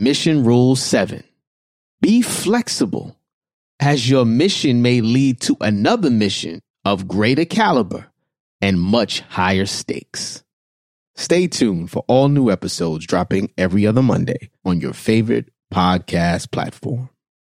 Mission Rule 7 Be flexible, as your mission may lead to another mission of greater caliber and much higher stakes. Stay tuned for all new episodes dropping every other Monday on your favorite podcast platform.